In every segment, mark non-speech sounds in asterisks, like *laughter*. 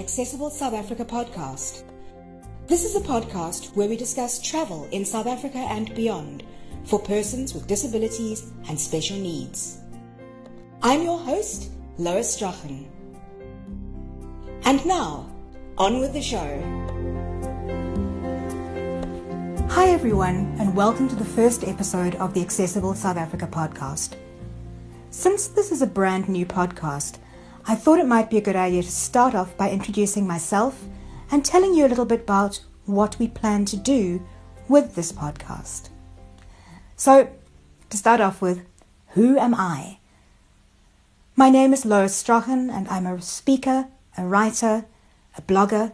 Accessible South Africa podcast. This is a podcast where we discuss travel in South Africa and beyond for persons with disabilities and special needs. I'm your host, Lois Strachan. And now, on with the show. Hi, everyone, and welcome to the first episode of the Accessible South Africa podcast. Since this is a brand new podcast, I thought it might be a good idea to start off by introducing myself and telling you a little bit about what we plan to do with this podcast. So, to start off with, who am I? My name is Lois Strachan, and I'm a speaker, a writer, a blogger,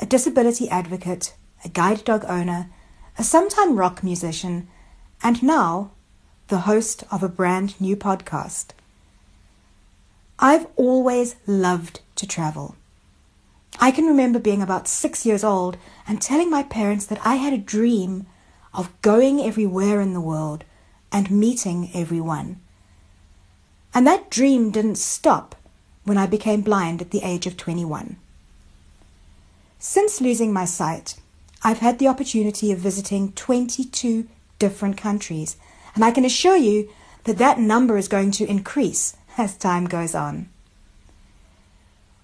a disability advocate, a guide dog owner, a sometime rock musician, and now the host of a brand new podcast. I've always loved to travel. I can remember being about six years old and telling my parents that I had a dream of going everywhere in the world and meeting everyone. And that dream didn't stop when I became blind at the age of 21. Since losing my sight, I've had the opportunity of visiting 22 different countries, and I can assure you that that number is going to increase as time goes on.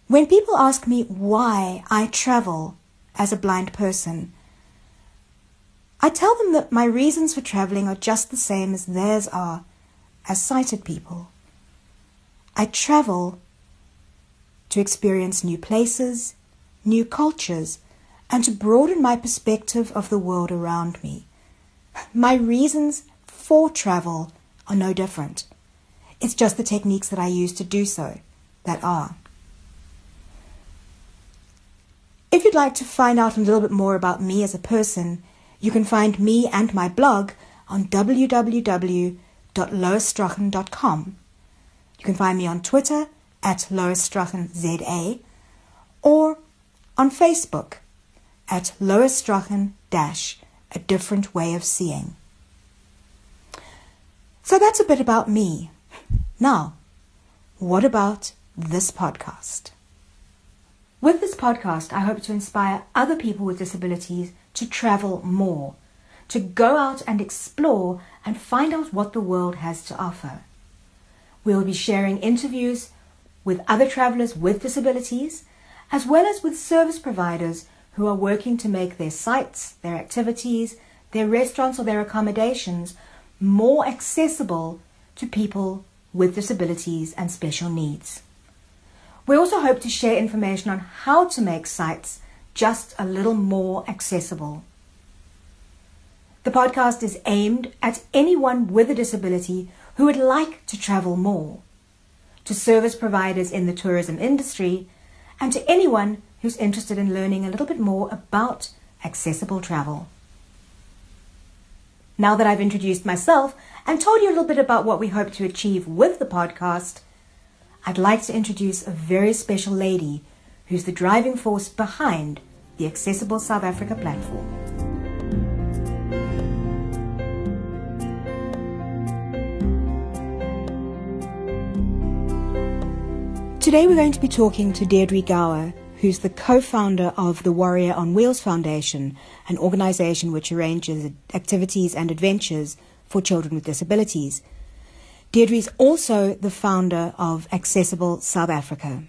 When people ask me why I travel as a blind person, I tell them that my reasons for traveling are just the same as theirs are as sighted people. I travel to experience new places, new cultures, and to broaden my perspective of the world around me. My reasons for travel are no different. It's just the techniques that I use to do so that are. If you'd like to find out a little bit more about me as a person, you can find me and my blog on www.loisstrachan.com. You can find me on Twitter at loisstrachanza or on Facebook at loisstrachan dash a different way of seeing. So that's a bit about me. Now, what about this podcast? With this podcast, I hope to inspire other people with disabilities to travel more, to go out and explore and find out what the world has to offer. We'll be sharing interviews with other travelers with disabilities, as well as with service providers who are working to make their sites, their activities, their restaurants, or their accommodations more accessible to people with disabilities and special needs. We also hope to share information on how to make sites just a little more accessible. The podcast is aimed at anyone with a disability who would like to travel more, to service providers in the tourism industry, and to anyone who's interested in learning a little bit more about accessible travel. Now that I've introduced myself and told you a little bit about what we hope to achieve with the podcast, I'd like to introduce a very special lady who's the driving force behind the Accessible South Africa platform. Today we're going to be talking to Deirdre Gower, who's the co-founder of the Warrior on Wheels Foundation, an organization which arranges activities and adventures for children with disabilities. Deirdre is also the founder of Accessible South Africa.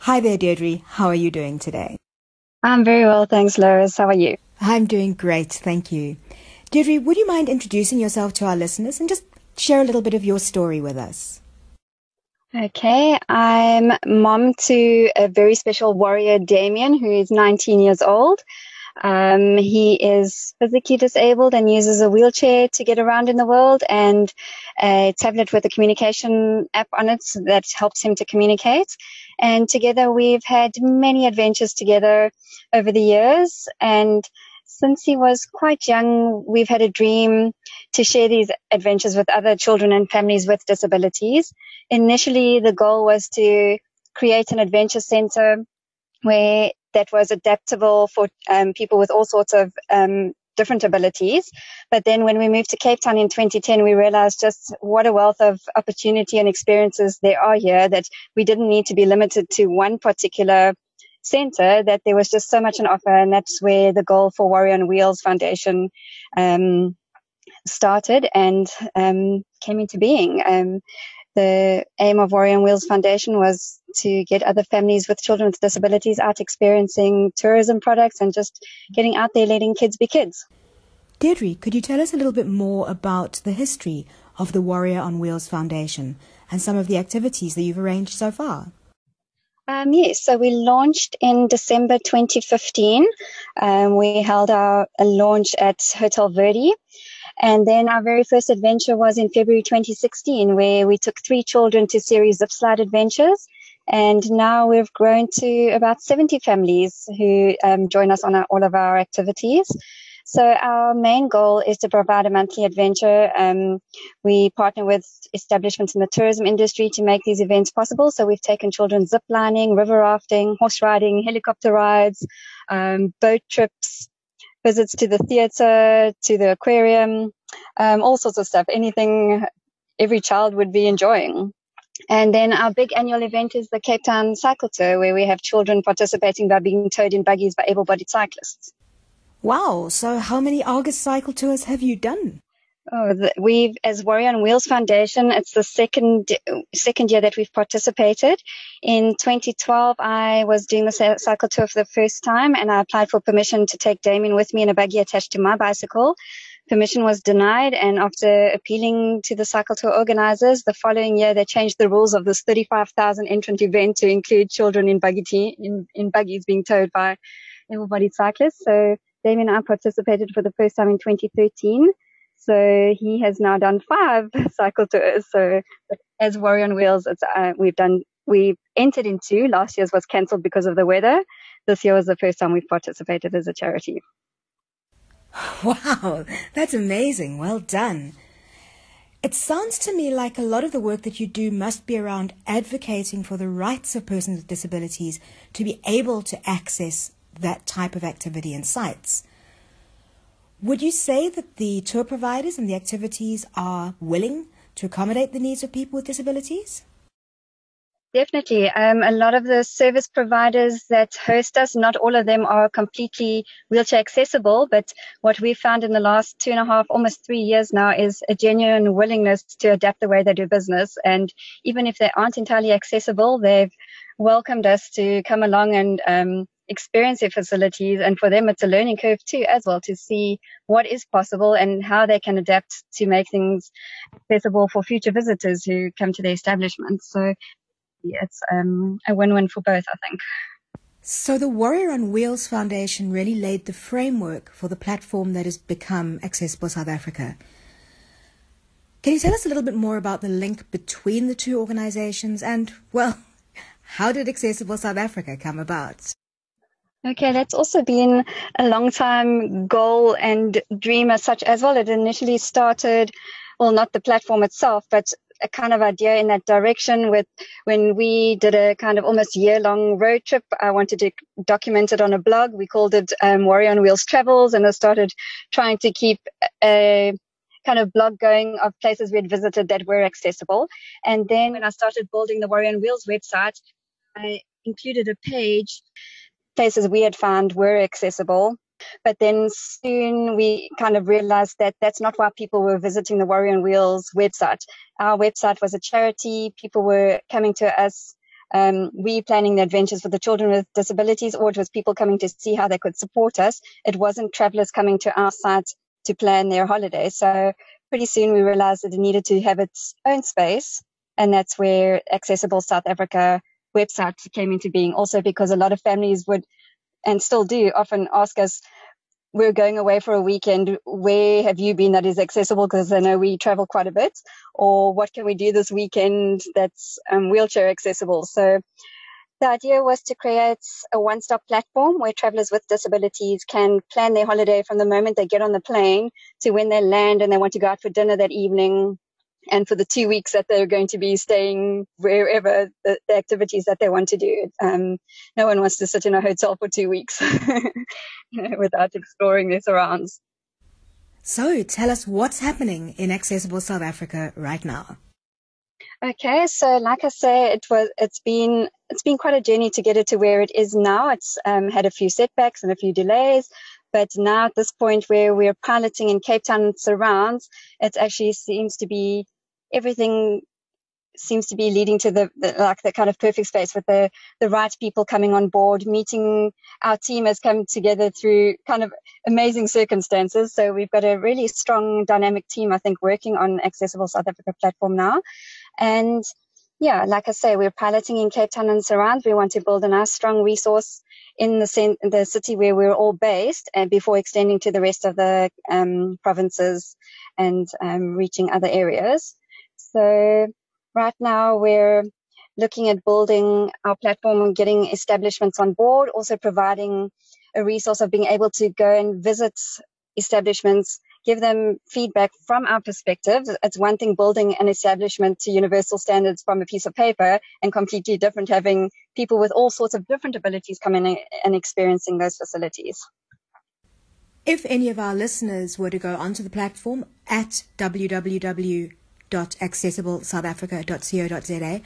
Hi there, Deirdre. How are you doing today? I'm very well, thanks, Lois. How are you? I'm doing great, thank you. Deirdre, would you mind introducing yourself to our listeners and just share a little bit of your story with us? Okay, I'm mom to a very special warrior, Damien, who is 19 years old. Um, he is physically disabled and uses a wheelchair to get around in the world and a tablet with a communication app on it that helps him to communicate. And together we've had many adventures together over the years. And since he was quite young, we've had a dream to share these adventures with other children and families with disabilities. Initially, the goal was to create an adventure center where that was adaptable for um, people with all sorts of um, different abilities. But then when we moved to Cape Town in 2010, we realized just what a wealth of opportunity and experiences there are here that we didn't need to be limited to one particular center, that there was just so much on offer. And that's where the goal for Warrior on Wheels Foundation, um, started and um, came into being. Um, the aim of Warrior on Wheels Foundation was to get other families with children with disabilities out experiencing tourism products and just getting out there letting kids be kids. Deirdre, could you tell us a little bit more about the history of the Warrior on Wheels Foundation and some of the activities that you've arranged so far? Um, yes, so we launched in December 2015. Um, we held our launch at Hotel Verde. and then our very first adventure was in February 2016, where we took three children to Ceres of slide adventures. And now we've grown to about 70 families who um, join us on our, all of our activities. So our main goal is to provide a monthly adventure. Um, we partner with establishments in the tourism industry to make these events possible. So we've taken children zip lining, river rafting, horse riding, helicopter rides, um, boat trips, visits to the theatre, to the aquarium, um, all sorts of stuff. Anything every child would be enjoying. And then our big annual event is the Cape Town Cycle Tour, where we have children participating by being towed in buggies by able-bodied cyclists. Wow! So, how many Argus cycle tours have you done? Oh, we've, as Warrior on Wheels Foundation, it's the second, second year that we've participated. In 2012, I was doing the cycle tour for the first time and I applied for permission to take Damien with me in a buggy attached to my bicycle. Permission was denied and after appealing to the cycle tour organizers, the following year they changed the rules of this 35,000 entrant event to include children in buggy in, in buggies being towed by able-bodied cyclists. So Damien and I participated for the first time in 2013 so he has now done five *laughs* cycle tours. So as Warrior on Wheels, uh, we've done, we've entered into last year's was cancelled because of the weather. This year was the first time we've participated as a charity. *laughs* Wow, that's amazing. Well done. It sounds to me like a lot of the work that you do must be around advocating for the rights of persons with disabilities to be able to access that type of activity and sites. Would you say that the tour providers and the activities are willing to accommodate the needs of people with disabilities? Definitely. Um, a lot of the service providers that host us, not all of them are completely wheelchair accessible, but what we've found in the last two and a half, almost three years now is a genuine willingness to adapt the way they do business. And even if they aren't entirely accessible, they've welcomed us to come along and um, experience their facilities. And for them, it's a learning curve too, as well, to see what is possible and how they can adapt to make things accessible for future visitors who come to the establishment. So it's um, a win-win for both, I think. So the Warrior on Wheels Foundation really laid the framework for the platform that has become Accessible South Africa. Can you tell us a little bit more about the link between the two organizations and, well, *laughs* how did Accessible South Africa come about? Okay, that's also been a long time goal and dream as such as well. It initially started, well, not the platform itself, but a kind of idea in that direction with when we did a kind of almost year long road trip. I wanted to document it on a blog. We called it um, Warrior on Wheels Travels and I started trying to keep a kind of blog going of places we had visited that were accessible. And then when I started building the Warrior on Wheels website, I included a page places we had found were accessible. But then soon we kind of realized that that's not why people were visiting the Warrior on Wheels website. Our website was a charity. People were coming to us, um, we planning the adventures for the children with disabilities, or it was people coming to see how they could support us. It wasn't travelers coming to our site to plan their holiday. So pretty soon we realized that it needed to have its own space. And that's where Accessible South Africa website came into being also because a lot of families would and still do often ask us we're going away for a weekend. Where have you been that is accessible? Because I know we travel quite a bit. Or what can we do this weekend that's um, wheelchair accessible? So the idea was to create a one-stop platform where travelers with disabilities can plan their holiday from the moment they get on the plane to when they land and they want to go out for dinner that evening and for the two weeks that they're going to be staying wherever the, the activities that they want to do. Um, no one wants to sit in a hotel for two weeks *laughs* without exploring their surrounds. So tell us what's happening in Accessible South Africa right now. Okay, so like I say, it was it's been it's been quite a journey to get it to where it is now. It's um, had a few setbacks and a few delays, but now at this point where we're piloting in Cape Town and surrounds, it actually seems to be everything seems to be leading to the, the, like the kind of perfect space with the the right people coming on board meeting our team has come together through kind of amazing circumstances so we've got a really strong dynamic team i think working on accessible south africa platform now and yeah, like I say, we're piloting in Cape Town and surrounds. We want to build a nice, strong resource in the, the city where we're all based, and before extending to the rest of the um, provinces and um, reaching other areas. So right now we're looking at building our platform and getting establishments on board, also providing a resource of being able to go and visit establishments give them feedback from our perspective. It's one thing building an establishment to universal standards from a piece of paper and completely different having people with all sorts of different abilities come in and experiencing those facilities. If any of our listeners were to go onto the platform at www.accessiblesouthafrica.co.za,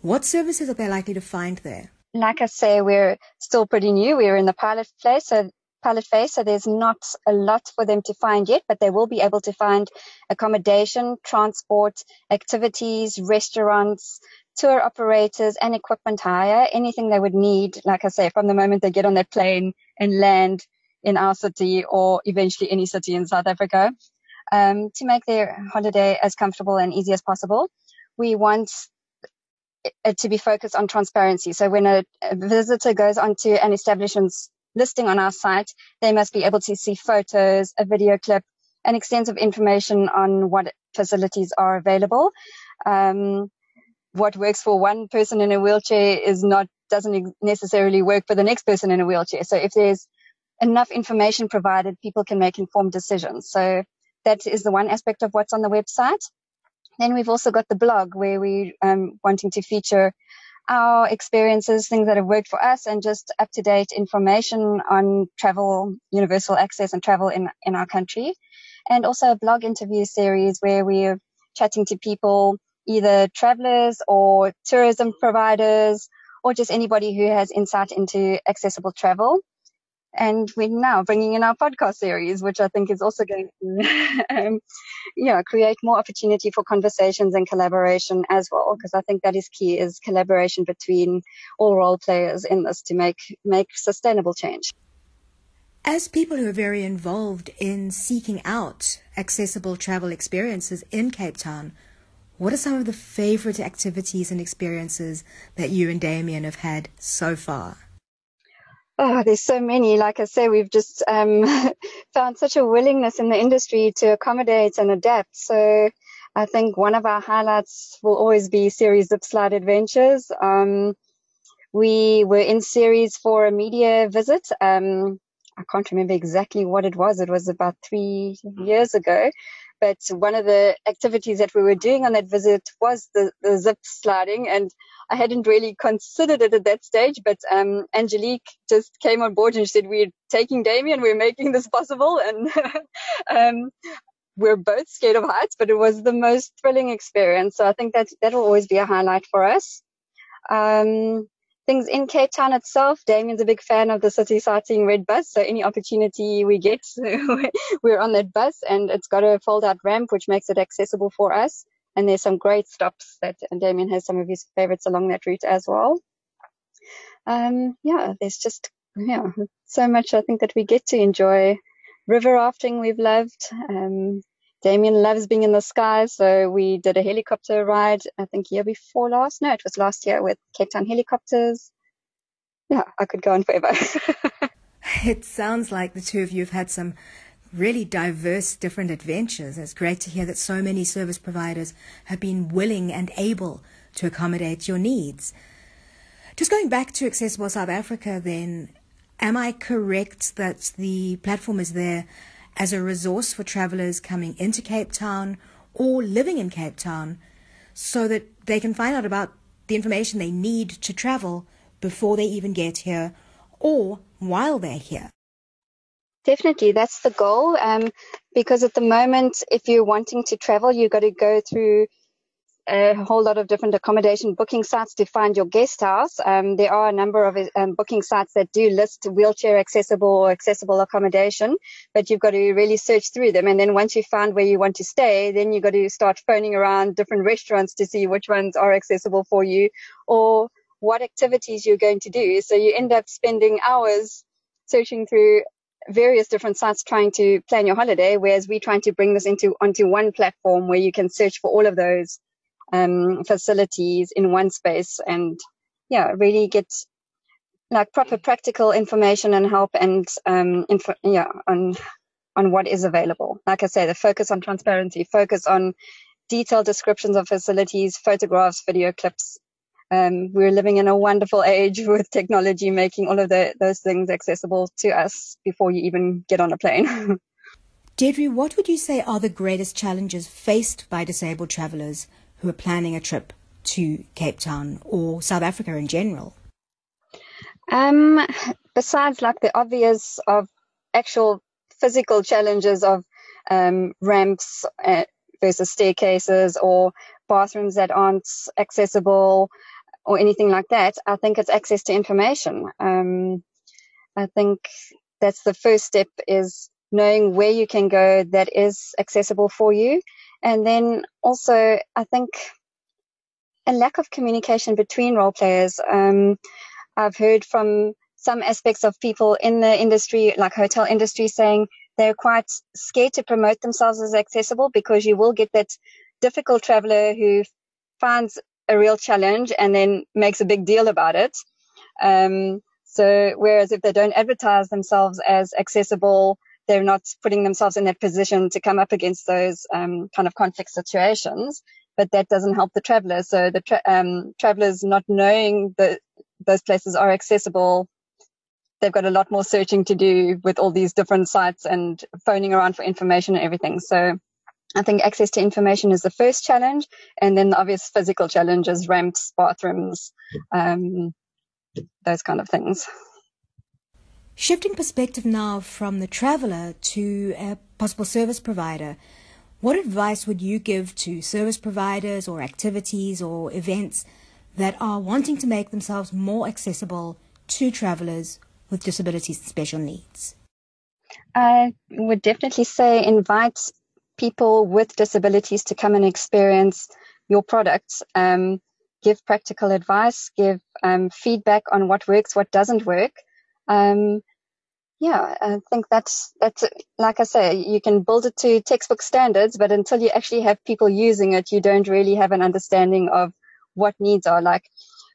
what services are they likely to find there? Like I say, we're still pretty new. We're in the pilot phase, so pilot phase, so there's not a lot for them to find yet, but they will be able to find accommodation, transport, activities, restaurants, tour operators, and equipment hire, anything they would need, like I say, from the moment they get on their plane and land in our city or eventually any city in South Africa, um, to make their holiday as comfortable and easy as possible. We want it to be focused on transparency. So when a, a visitor goes onto an establishment's listing on our site, they must be able to see photos, a video clip, and extensive information on what facilities are available. Um, what works for one person in a wheelchair is not doesn't necessarily work for the next person in a wheelchair. So if there's enough information provided, people can make informed decisions. So that is the one aspect of what's on the website. Then we've also got the blog where we're um, wanting to feature our experiences, things that have worked for us, and just up to date information on travel, universal access and travel in, in our country. And also a blog interview series where we're chatting to people, either travelers or tourism providers, or just anybody who has insight into accessible travel. And we're now bringing in our podcast series, which I think is also going to, *laughs* um, yeah, create more opportunity for conversations and collaboration as well. Because I think that is key is collaboration between all role players in this to make, make sustainable change. As people who are very involved in seeking out accessible travel experiences in Cape Town, what are some of the favorite activities and experiences that you and Damien have had so far? Oh, there's so many. Like I say, we've just um, *laughs* found such a willingness in the industry to accommodate and adapt. So I think one of our highlights will always be Ceres Zip Slide Adventures. Um, we were in Ceres for a media visit. Um, I can't remember exactly what it was. It was about three years ago. But one of the activities that we were doing on that visit was the, the zip sliding. And I hadn't really considered it at that stage, but um, Angelique just came on board and she said, We're taking Damien, we're making this possible. And *laughs* um, we're both scared of heights, but it was the most thrilling experience. So I think that that'll always be a highlight for us. Um, things in Cape Town itself. Damien's a big fan of the city sightseeing red bus, so any opportunity we get, *laughs* we're on that bus, and it's got a fold-out ramp, which makes it accessible for us. And there's some great stops that Damien has some of his favorites along that route as well. Um, yeah, there's just yeah so much I think that we get to enjoy. River rafting we've loved. Um, Damien loves being in the sky, so we did a helicopter ride, I think year before last. No, it was last year with Cape Town helicopters. Yeah, I could go on forever. *laughs* it sounds like the two of you have had some really diverse, different adventures. It's great to hear that so many service providers have been willing and able to accommodate your needs. Just going back to Accessible South Africa, then, am I correct that the platform is there as a resource for travelers coming into Cape Town or living in Cape Town so that they can find out about the information they need to travel before they even get here or while they're here. Definitely, that's the goal. Um, because at the moment, if you're wanting to travel, you've got to go through a whole lot of different accommodation booking sites to find your guest house. Um, there are a number of um, booking sites that do list wheelchair accessible or accessible accommodation, but you've got to really search through them. And then once you find where you want to stay, then you've got to start phoning around different restaurants to see which ones are accessible for you or what activities you're going to do. So you end up spending hours searching through various different sites trying to plan your holiday, whereas we're trying to bring this into onto one platform where you can search for all of those um, facilities in one space and yeah, really get like proper practical information and help and um, info, yeah on on what is available. Like I say, the focus on transparency, focus on detailed descriptions of facilities, photographs, video clips. Um, we're living in a wonderful age *laughs* with technology making all of the, those things accessible to us before you even get on a plane. *laughs* Deirdre, what would you say are the greatest challenges faced by disabled travellers who are planning a trip to Cape Town or South Africa in general? Um, besides like the obvious of actual physical challenges of um, ramps uh, versus staircases or bathrooms that aren't accessible or anything like that, I think it's access to information. Um, I think that's the first step is knowing where you can go that is accessible for you and then also, I think a lack of communication between role players. Um, I've heard from some aspects of people in the industry, like hotel industry, saying they're quite scared to promote themselves as accessible because you will get that difficult traveler who finds a real challenge and then makes a big deal about it. Um, so whereas if they don't advertise themselves as accessible, they're not putting themselves in that position to come up against those um, kind of conflict situations. But that doesn't help the traveler. So the tra- um, travelers not knowing that those places are accessible, they've got a lot more searching to do with all these different sites and phoning around for information and everything. So I think access to information is the first challenge, and then the obvious physical challenges, ramps, bathrooms, um, those kind of things. Shifting perspective now from the traveler to a possible service provider, what advice would you give to service providers or activities or events that are wanting to make themselves more accessible to travelers with disabilities and special needs? I would definitely say invite people with disabilities to come and experience your products. Um, give practical advice, give um, feedback on what works, what doesn't work. Um, yeah, I think that's that's like I say, you can build it to textbook standards, but until you actually have people using it, you don't really have an understanding of what needs are. Like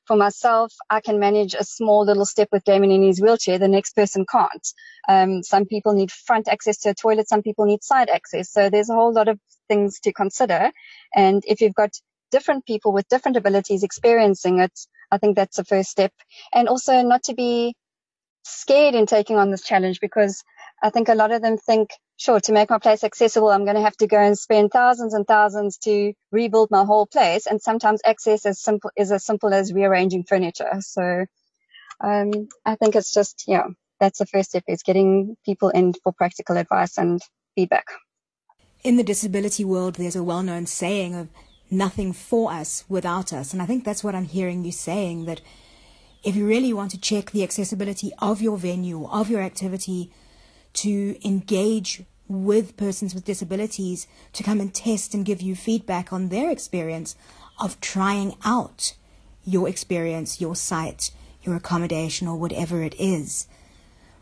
for myself, I can manage a small little step with Damien in his wheelchair. The next person can't. Um, some people need front access to a toilet. Some people need side access. So there's a whole lot of things to consider. And if you've got different people with different abilities experiencing it, I think that's the first step. And also not to be scared in taking on this challenge because I think a lot of them think, sure, to make my place accessible, I'm going to have to go and spend thousands and thousands to rebuild my whole place. And sometimes access is simple, is as simple as rearranging furniture. So, um, I think it's just, yeah, that's the first step is getting people in for practical advice and feedback. In the disability world, there's a well-known saying of nothing for us without us. And I think that's what I'm hearing you saying that if you really want to check the accessibility of your venue, of your activity, to engage with persons with disabilities, to come and test and give you feedback on their experience of trying out your experience, your site, your accommodation, or whatever it is.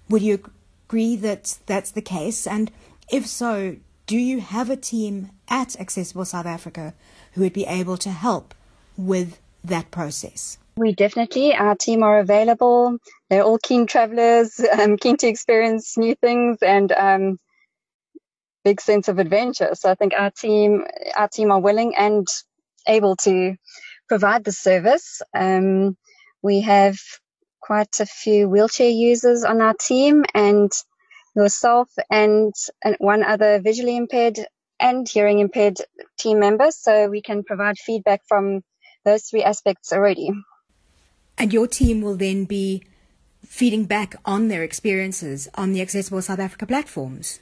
Would you agree that that's the case? And if so, do you have a team at Accessible South Africa who would be able to help with that process? We definitely, our team are available. They're all keen travelers, *laughs* um, keen to experience new things and um, big sense of adventure. So I think our team, our team are willing and able to provide the service. Um, we have quite a few wheelchair users on our team and yourself and, and one other visually impaired and hearing impaired team member. So we can provide feedback from those three aspects already. And your team will then be feeding back on their experiences on the Accessible South Africa platforms?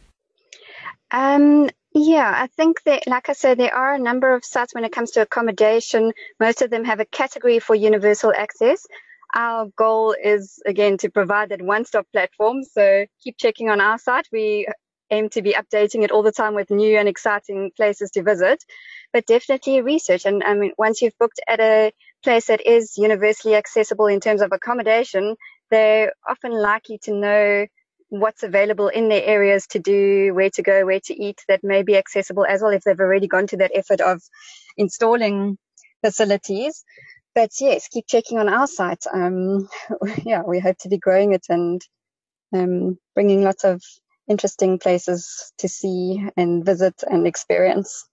Um, yeah, I think that, like I said, there are a number of sites when it comes to accommodation. Most of them have a category for universal access. Our goal is, again, to provide that one stop platform. So keep checking on our site. We aim to be updating it all the time with new and exciting places to visit. But definitely research. And I mean, once you've booked at a place that is universally accessible in terms of accommodation, they're often likely to know what's available in their areas to do, where to go, where to eat that may be accessible as well if they've already gone to that effort of installing facilities. But yes, keep checking on our site. Um, *laughs* yeah, we hope to be growing it and um, bringing lots of interesting places to see and visit and experience.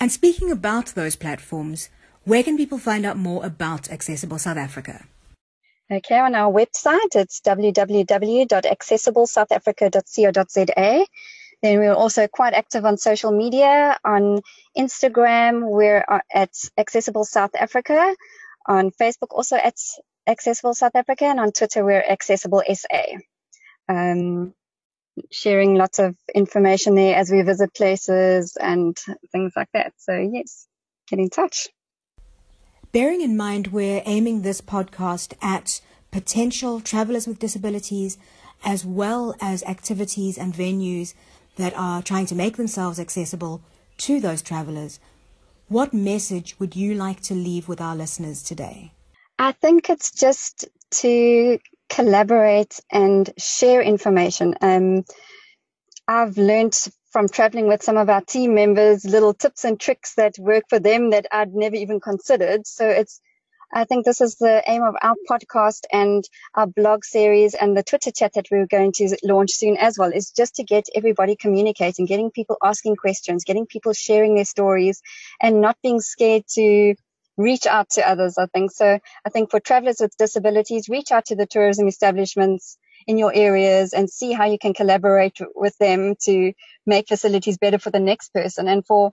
And speaking about those platforms, where can people find out more about Accessible South Africa? Okay, on our website, it's www.accessiblesouthafrica.co.za. Then we're also quite active on social media. On Instagram, we're at Accessible South Africa. On Facebook, also at Accessible South Africa. And on Twitter, we're Accessible SA. Um, sharing lots of information there as we visit places and things like that. So, yes, get in touch. Bearing in mind we're aiming this podcast at potential travelers with disabilities as well as activities and venues that are trying to make themselves accessible to those travelers, what message would you like to leave with our listeners today? I think it's just to collaborate and share information. Um, I've learned from traveling with some of our team members, little tips and tricks that work for them that I'd never even considered. So it's, I think this is the aim of our podcast and our blog series and the Twitter chat that we're going to launch soon as well is just to get everybody communicating, getting people asking questions, getting people sharing their stories and not being scared to reach out to others. I think so. I think for travelers with disabilities, reach out to the tourism establishments in your areas and see how you can collaborate with them to make facilities better for the next person. And for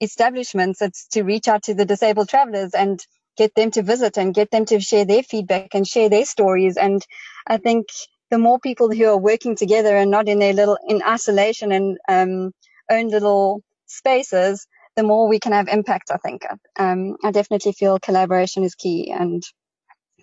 establishments, it's to reach out to the disabled travelers and get them to visit and get them to share their feedback and share their stories. And I think the more people who are working together and not in their little, in isolation and, um, own little spaces, the more we can have impact, I think. Um, I definitely feel collaboration is key and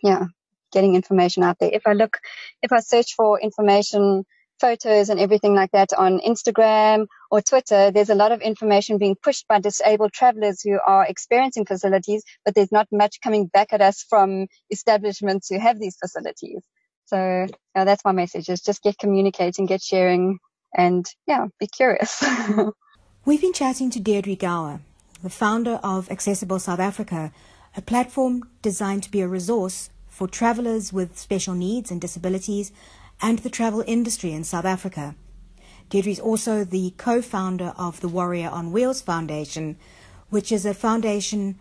yeah, getting information out there. If I look, if I search for information, photos and everything like that on Instagram or Twitter, there's a lot of information being pushed by disabled travelers who are experiencing facilities, but there's not much coming back at us from establishments who have these facilities. So that's my message is just get communicating, get sharing and yeah, be curious. *laughs* We've been chatting to Deirdre Gower, the founder of Accessible South Africa, a platform designed to be a resource for travellers with special needs and disabilities and the travel industry in South Africa. Deirdre is also the co-founder of the Warrior on Wheels Foundation, which is a foundation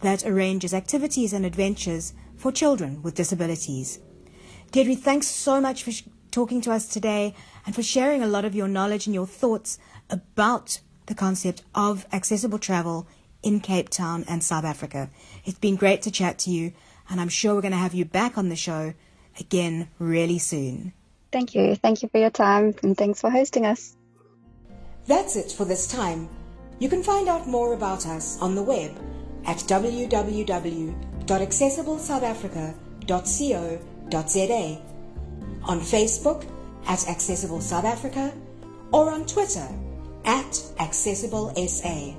that arranges activities and adventures for children with disabilities. Deirdre, thanks so much for sh- talking to us today and for sharing a lot of your knowledge and your thoughts about the concept of accessible travel in Cape Town and South Africa. It's been great to chat to you and I'm sure we're going to have you back on the show again really soon. Thank you. Thank you for your time and thanks for hosting us. That's it for this time. You can find out more about us on the web at www.accessiblesouthafrica.co.za, on Facebook at Accessible South Africa, or on Twitter at Accessible SA.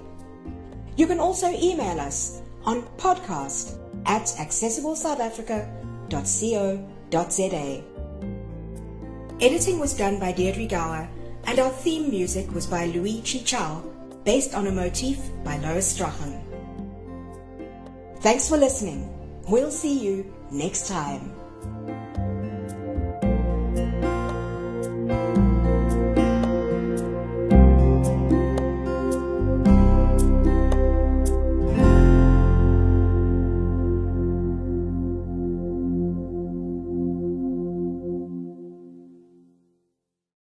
You can also email us on podcast at accessiblesouthafrica.co.za. Editing was done by Deirdre Gower, and our theme music was by Louis Chichao, based on a motif by Lois Strachan. Thanks for listening. We'll see you next time.